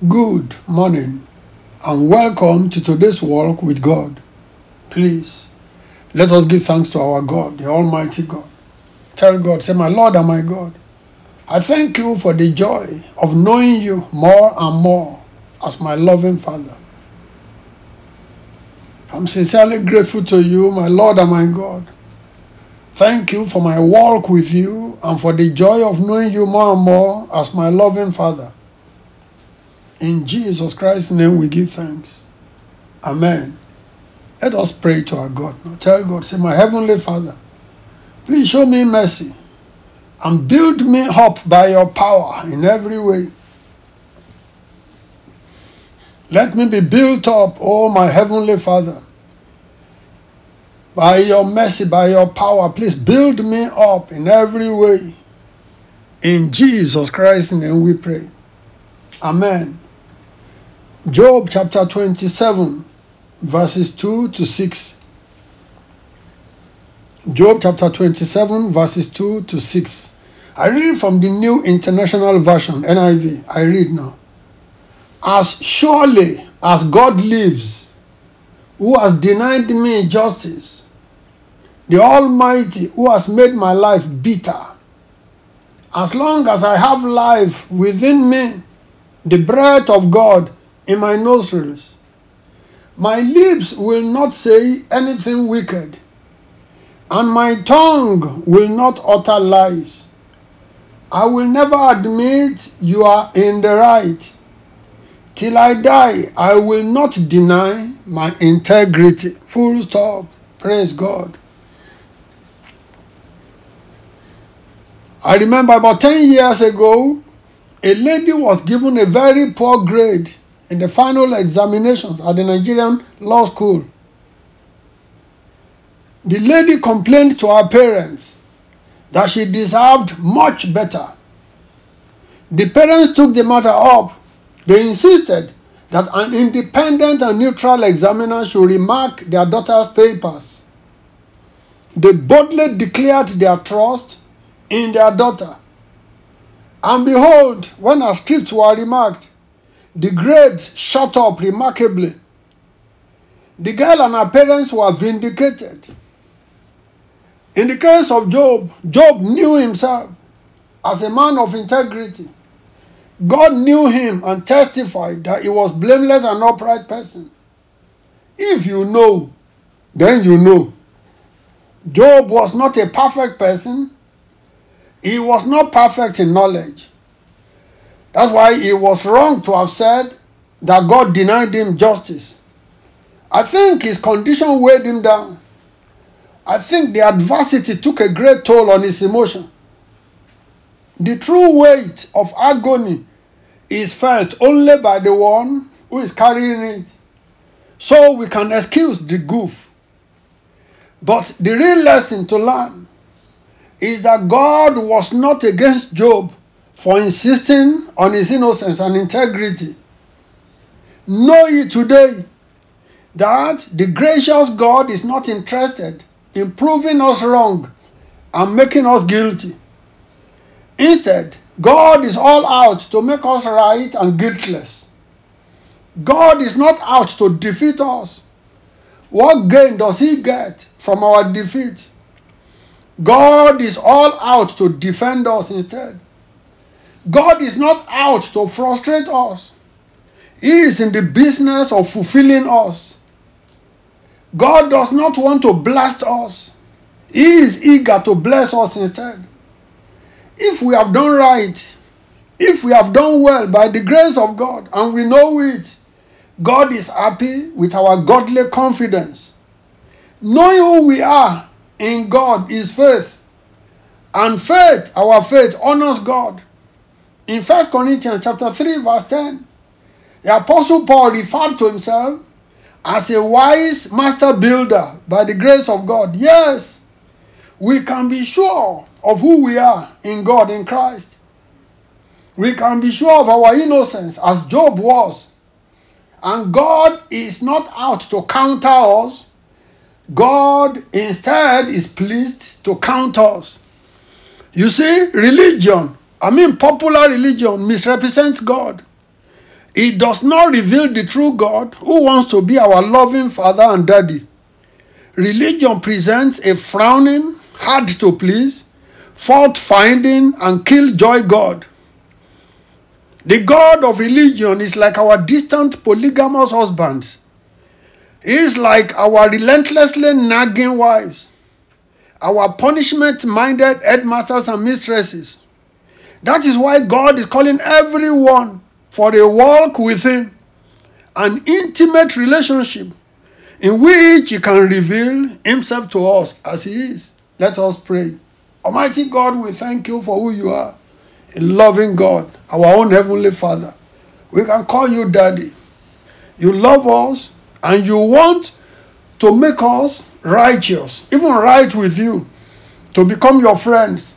Good morning and welcome to today's walk with God. Please let us give thanks to our God, the Almighty God. Tell God, say, My Lord and my God, I thank you for the joy of knowing you more and more as my loving Father. I'm sincerely grateful to you, my Lord and my God. Thank you for my walk with you and for the joy of knowing you more and more as my loving Father. In Jesus Christ's name we give thanks. Amen. Let us pray to our God. Now tell God, say, My Heavenly Father, please show me mercy and build me up by your power in every way. Let me be built up, oh my Heavenly Father. By your mercy, by your power, please build me up in every way. In Jesus Christ's name we pray. Amen. Job chapter 27, verses 2 to 6. Job chapter 27, verses 2 to 6. I read from the New International Version, NIV. I read now. As surely as God lives, who has denied me justice, the Almighty who has made my life bitter, as long as I have life within me, the breath of God in my nostrils. My lips will not say anything wicked, and my tongue will not utter lies. I will never admit you are in the right. Till I die, I will not deny my integrity. Full stop. Praise God. I remember about 10 years ago, a lady was given a very poor grade in the final examinations at the Nigerian Law School. The lady complained to her parents that she deserved much better. The parents took the matter up. They insisted that an independent and neutral examiner should remark their daughter's papers. They boldly declared their trust in their daughter. And behold, when her scripts were remarked, the grades shot up remarkably. The girl and her parents were vindicated. In the case of Job, Job knew himself as a man of integrity. God knew him and testified that he was blameless and upright person. If you know, then you know. Job was not a perfect person. He was not perfect in knowledge. That's why it was wrong to have said that God denied him justice. I think his condition weighed him down. I think the adversity took a great toll on his emotion. The true weight of agony is felt only by the one who is carrying it. So we can excuse the goof. But the real lesson to learn is that God was not against Job for insisting on his innocence and integrity. Know ye today that the gracious God is not interested in proving us wrong and making us guilty. Instead, God is all out to make us right and guiltless. God is not out to defeat us. What gain does he get from our defeat? God is all out to defend us instead. God is not out to frustrate us. He is in the business of fulfilling us. God does not want to blast us. He is eager to bless us instead. If we have done right, if we have done well by the grace of God and we know it, God is happy with our godly confidence. Knowing who we are in God is faith. And faith, our faith, honors God. In 1 Corinthians chapter 3, verse 10, the Apostle Paul referred to himself as a wise master builder by the grace of God. Yes, we can be sure of who we are in God, in Christ. We can be sure of our innocence as Job was. And God is not out to counter us. God instead is pleased to count us. You see, religion, I mean popular religion, misrepresents God. It does not reveal the true God who wants to be our loving Father and Daddy. Religion presents a frowning, hard to please, fault finding, and killjoy God. The God of religion is like our distant polygamous husbands. He is like our relentlessly nagging wives, our punishment minded headmasters and mistresses. That is why God is calling everyone for a walk with Him, an intimate relationship in which He can reveal Himself to us as He is. Let us pray. Almighty God, we thank you for who you are, a loving God, our own Heavenly Father. We can call you Daddy. You love us and you want to make us righteous, even right with you, to become your friends.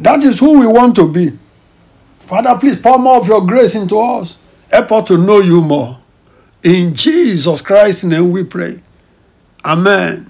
That is who we want to be. Father, please pour more of your grace into us. Help us to know you more. In Jesus Christ's name we pray. Amen.